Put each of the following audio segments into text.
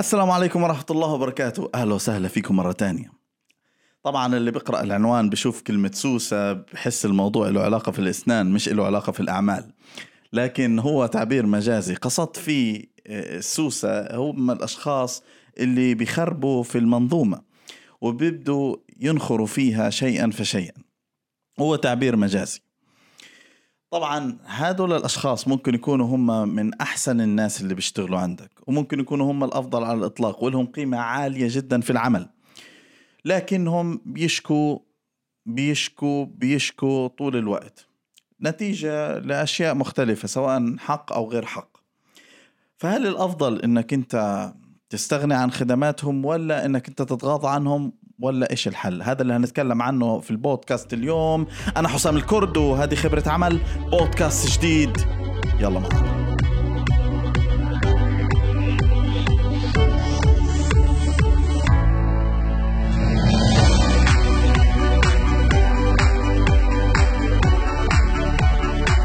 السلام عليكم ورحمة الله وبركاته. أهلا وسهلا فيكم مرة تانية. طبعا اللي بيقرأ العنوان بشوف كلمة سوسة بحس الموضوع له علاقة في الإسنان مش له علاقة في الأعمال. لكن هو تعبير مجازي. قصدت فيه آه، السوسة هم الأشخاص اللي بيخربوا في المنظومة وبيبدوا ينخروا فيها شيئا فشيئا. هو تعبير مجازي. طبعا هذول الأشخاص ممكن يكونوا هم من أحسن الناس اللي بيشتغلوا عندك وممكن يكونوا هم الأفضل على الإطلاق ولهم قيمة عالية جدا في العمل. لكنهم بيشكوا بيشكوا بيشكوا طول الوقت. نتيجة لأشياء مختلفة سواء حق أو غير حق. فهل الأفضل إنك أنت تستغني عن خدماتهم ولا إنك أنت تتغاضى عنهم ولا إيش الحل؟ هذا اللي هنتكلم عنه في البودكاست اليوم. أنا حسام الكرد وهذه خبرة عمل بودكاست جديد. يلا معنا.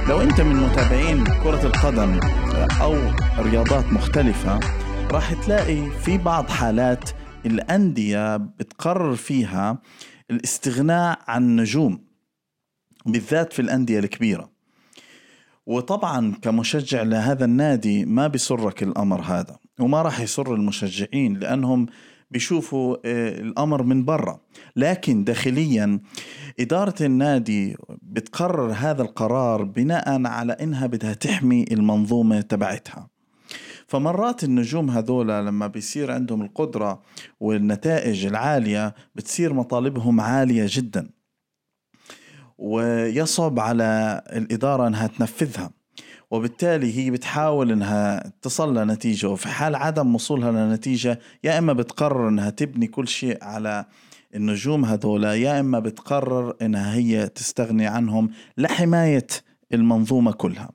لو أنت من متابعين كرة القدم أو رياضات مختلفة راح تلاقي في بعض حالات الأندية بتقرر فيها الاستغناء عن نجوم بالذات في الأندية الكبيرة. وطبعا كمشجع لهذا النادي ما بيسرك الأمر هذا وما راح يسر المشجعين لأنهم بيشوفوا آه، الأمر من برا. لكن داخليا إدارة النادي بتقرر هذا القرار بناء على إنها بدها تحمي المنظومة تبعتها. فمرات النجوم هذول لما بيصير عندهم القدرة والنتائج العالية بتصير مطالبهم عالية جدا. ويصعب على الإدارة أنها تنفذها. وبالتالي هي بتحاول إنها تصل لنتيجة. وفي حال عدم وصولها لنتيجة يا إما بتقرر إنها تبني كل شيء على النجوم هذولا يا إما بتقرر إنها هي تستغني عنهم لحماية المنظومة كلها.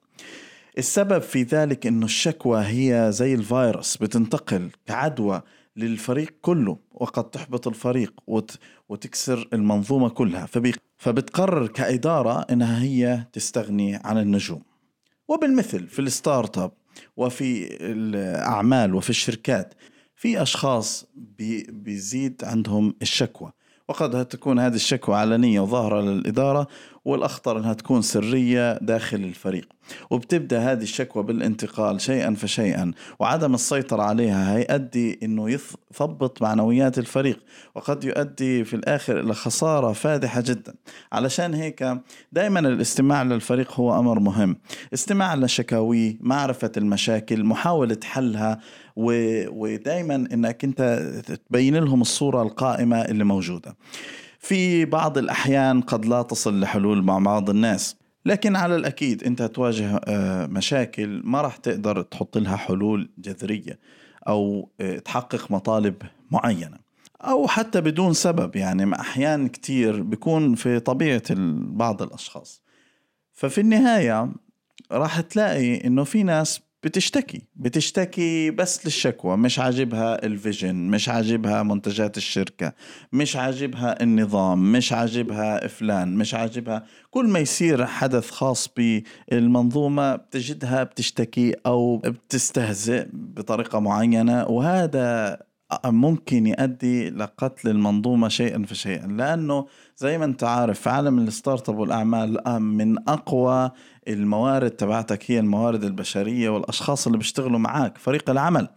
السبب في ذلك إنه الشكوى هي زي الفيروس بتنتقل كعدوى للفريق كله وقد تحبط الفريق وت... وتكسر المنظومة كلها فبي... فبتقرر كإدارة إنها هي تستغني عن النجوم. وبالمثل في ال startup وفي الأعمال وفي الشركات في أشخاص بي... بيزيد عندهم الشكوى. وقد تكون هذه الشكوى علنية وظاهرة للإدارة والأخطر أنها تكون سرية داخل الفريق. وبتبدأ هذه الشكوى بالانتقال شيئا فشيئا وعدم السيطرة عليها هيؤدي أنه يثبط معنويات الفريق وقد يؤدي في الآخر إلى خسارة فادحة جدا. علشان هيك دائما الاستماع للفريق هو أمر مهم. استماع لشكاويه معرفة المشاكل محاولة حلها ودائما إنك أنت تبين لهم الصورة القائمة اللي موجودة. في بعض الأحيان قد لا تصل لحلول مع بعض الناس. لكن على الأكيد أنت تواجه آه، مشاكل ما راح تقدر تحط لها حلول جذرية أو آه، تحقق مطالب معينة أو حتى بدون سبب. يعني أحيان كتير بيكون في طبيعة بعض الأشخاص. ففي النهاية راح تلاقي إنه في ناس بتشتكي بتشتكي بس للشكوى مش عاجبها الفيجن مش عاجبها منتجات الشركة مش عاجبها النظام مش عاجبها فلان مش عاجبها كل ما يصير حدث خاص بالمنظومة بتجدها بتشتكي أو بتستهزئ بطريقة معينة وهذا ممكن يؤدي لقتل المنظومة شيئا فشيئا. لأنه زي ما أنت عارف في عالم ال startup والأعمال من أقوى الموارد تبعتك هي الموارد البشرية والأشخاص اللي بيشتغلوا معك فريق العمل.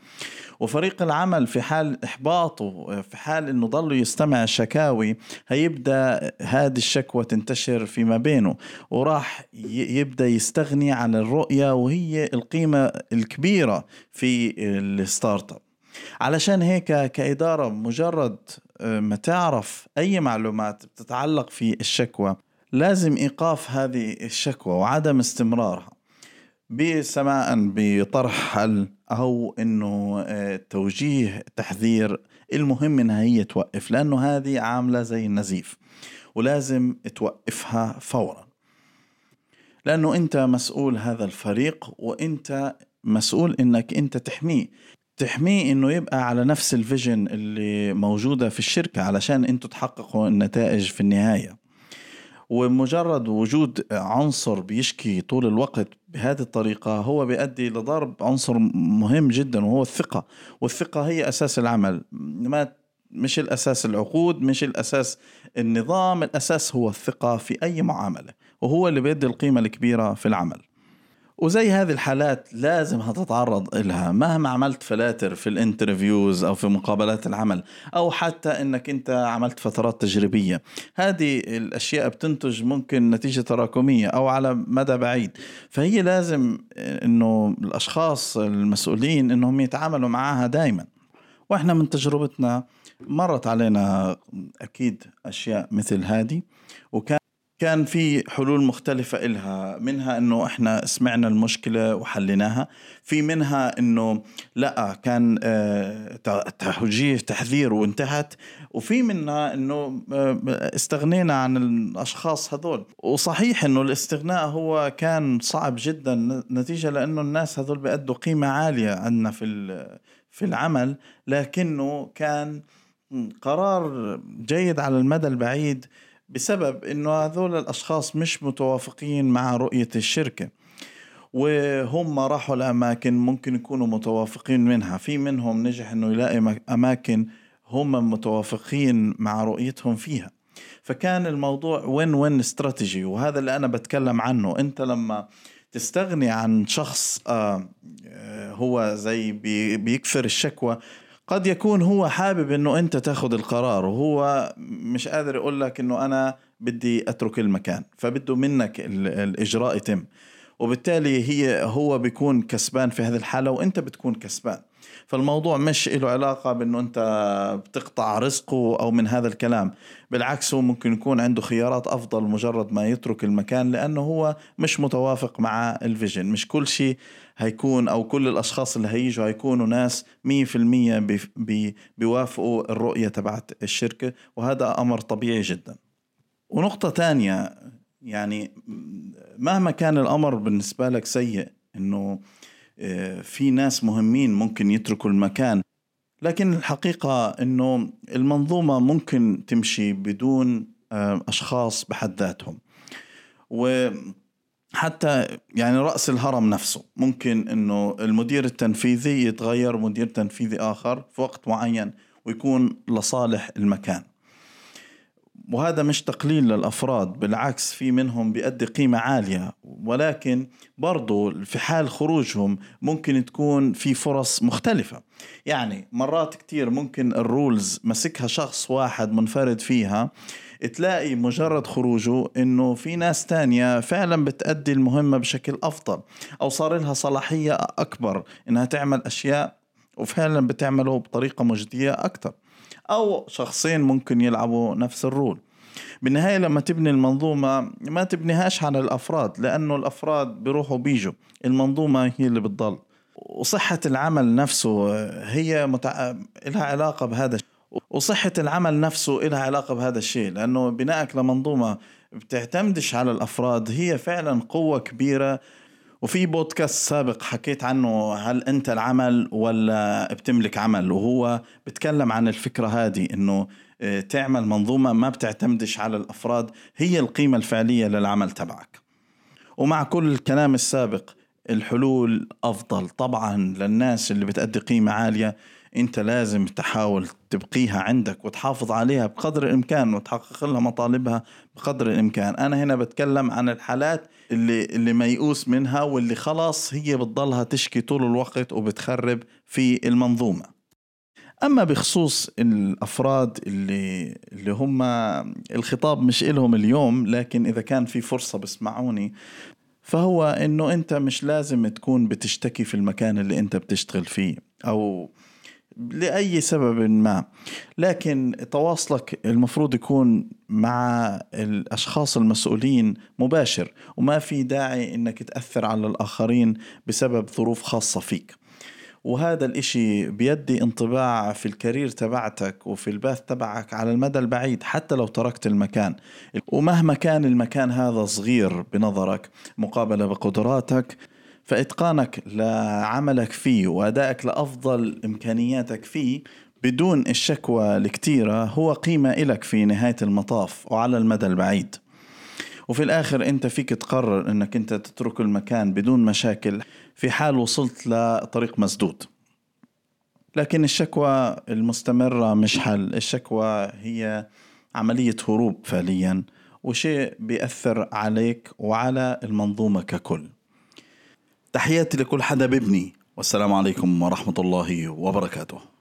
وفريق العمل في حال إحباطه في حال إنه ضل يستمع الشكاوي هيبدأ هذه الشكوى تنتشر فيما بينه وراح يبدأ يستغني عن الرؤية وهي القيمة الكبيرة في ال startup. علشان هيك كإدارة مجرد آه، ما تعرف أي معلومات بتتعلق في الشكوى لازم إيقاف هذه الشكوى وعدم استمرارها. بسماء بطرح حل أو إنه آه، توجيه تحذير المهم إنها هي توقف لأنه هذه عاملة زي النزيف ولازم توقفها فورا. لأنه أنت مسؤول هذا الفريق وأنت مسؤول إنك أنت تحميه. تحميه إنه يبقى على نفس الفيجن اللي موجودة في الشركة علشان أنتم تحققوا النتائج في النهاية. ومجرد وجود عنصر بيشكي طول الوقت بهذه الطريقة هو بيؤدي لضرب عنصر مهم جدا وهو الثقة. والثقة هي أساس العمل. ما مش الأساس العقود مش الأساس النظام الأساس هو الثقة في أي معاملة. وهو اللي بيدي القيمة الكبيرة في العمل. وزي هذه الحالات لازم هتتعرض لها مهما عملت فلاتر في الانترفيوز أو في مقابلات العمل أو حتى إنك أنت عملت فترات تجريبية. هذه الأشياء بتنتج ممكن نتيجة تراكمية أو على مدى بعيد. فهي لازم إنه الأشخاص المسؤولين إنهم يتعاملوا معها دائما وإحنا من تجربتنا مرت علينا أكيد أشياء مثل هذه. وكان كان في حلول مختلفة إلها منها إنه إحنا سمعنا المشكلة وحليناها في منها إنه لأ كان آه، توجيه تحذير وانتهت وفي منها إنه آه، استغنينا عن الأشخاص هذول. وصحيح إنه الاستغناء هو كان صعب جدا نتيجة لأنه الناس هذول بيأدوا قيمة عالية عندنا في في العمل لكنه كان قرار جيد على المدى البعيد بسبب إنه هذول الأشخاص مش متوافقين مع رؤية الشركة وهم راحوا لأماكن ممكن يكونوا متوافقين منها. في منهم نجح إنه يلاقي أماكن هم متوافقين مع رؤيتهم فيها. فكان الموضوع وين وين استراتيجي وهذا اللي أنا بتكلم عنه. أنت لما تستغني عن شخص آه، آه، هو زي بيكثر الشكوى قد يكون هو حابب إنه أنت تاخذ القرار وهو مش قادر يقول لك إنه أنا بدي أترك المكان فبده منك الإجراء يتم. وبالتالي هي هو بيكون كسبان في هذه الحالة وأنت بتكون كسبان. فالموضوع مش له علاقة بأنه أنت بتقطع رزقه أو من هذا الكلام. بالعكس هو ممكن يكون عنده خيارات أفضل مجرد ما يترك المكان لأنه هو مش متوافق مع الفيجن. مش كل شيء هيكون أو كل الأشخاص اللي هيجوا هيكونوا ناس مية في المية بيوافقوا الرؤية تبعت الشركة وهذا أمر طبيعي جدا. ونقطة تانية يعني مهما كان الأمر بالنسبة لك سيء آه، في ناس مهمين ممكن يتركوا المكان لكن الحقيقة أنه المنظومة ممكن تمشي بدون آه، أشخاص بحد ذاتهم. وحتى يعني رأس الهرم نفسه ممكن أنه المدير التنفيذي يتغير مدير تنفيذي آخر في وقت معين ويكون لصالح المكان. وهذا مش تقليل للأفراد بالعكس في منهم بيأدي قيمة عالية. ولكن برضو في حال خروجهم ممكن تكون في فرص مختلفة. يعني مرات كتير ممكن الرولز مسكها شخص واحد منفرد فيها تلاقي مجرد خروجه إنه في ناس تانية فعلا بتأدي المهمة بشكل أفضل أو صار لها صلاحية أكبر إنها تعمل أشياء وفعلا بتعمله بطريقة مجدية أكثر أو شخصين ممكن يلعبوا نفس الرول. بالنهاية لما تبني المنظومة ما تبنيهاش على الأفراد لأنه الأفراد بيروحوا بيجوا المنظومة هي اللي بتضل. وصحة العمل نفسه هي متع... لها علاقة بهذا وصحة العمل نفسه لها علاقة بهذا الشيء لأنه بنائك لمنظومة بتعتمدش على الأفراد هي فعلا قوة كبيرة وفي بودكاست سابق حكيت عنه هل أنت العمل ولا بتملك عمل؟ وهو بتكلم عن الفكرة هذه إنه آه، تعمل منظومة ما بتعتمدش على الأفراد هي القيمة الفعلية للعمل تبعك. ومع كل الكلام السابق الحلول أفضل طبعا للناس اللي بتأدي قيمة عالية. أنت لازم تحاول تبقيها عندك وتحافظ عليها بقدر الإمكان وتحقق لها مطالبها بقدر الإمكان. أنا هنا بتكلم عن الحالات اللي اللي ميؤوس منها واللي خلاص هي بتضلها تشكي طول الوقت وبتخرب في المنظومة. أما بخصوص الأفراد اللي اللي هم الخطاب مش إلهم اليوم لكن إذا كان في فرصة بسمعوني فهو إنه أنت مش لازم تكون بتشتكي في المكان اللي أنت بتشتغل فيه أو لأي سبب ما. لكن تواصلك المفروض يكون مع الأشخاص المسؤولين مباشر وما في داعي أنك تأثر على الآخرين بسبب ظروف خاصة فيك. وهذا الإشي بيدي انطباع في الكارير تبعتك وفي الباث تبعك على المدى البعيد حتى لو تركت المكان. ومهما كان المكان هذا صغير بنظرك مقابلة بقدراتك فإتقانك لعملك فيه وأدائك لأفضل إمكانياتك فيه بدون الشكوى الكتيرة هو قيمة إلك في نهاية المطاف وعلى المدى البعيد. وفي الآخر أنت فيك تقرر أنك أنت تترك المكان بدون مشاكل في حال وصلت لطريق مسدود. لكن الشكوى المستمرة مش حل الشكوى هي عملية هروب فعليا وشيء بيأثر عليك وعلى المنظومة ككل. تحياتي لكل حدا ببني والسلام عليكم ورحمة الله وبركاته.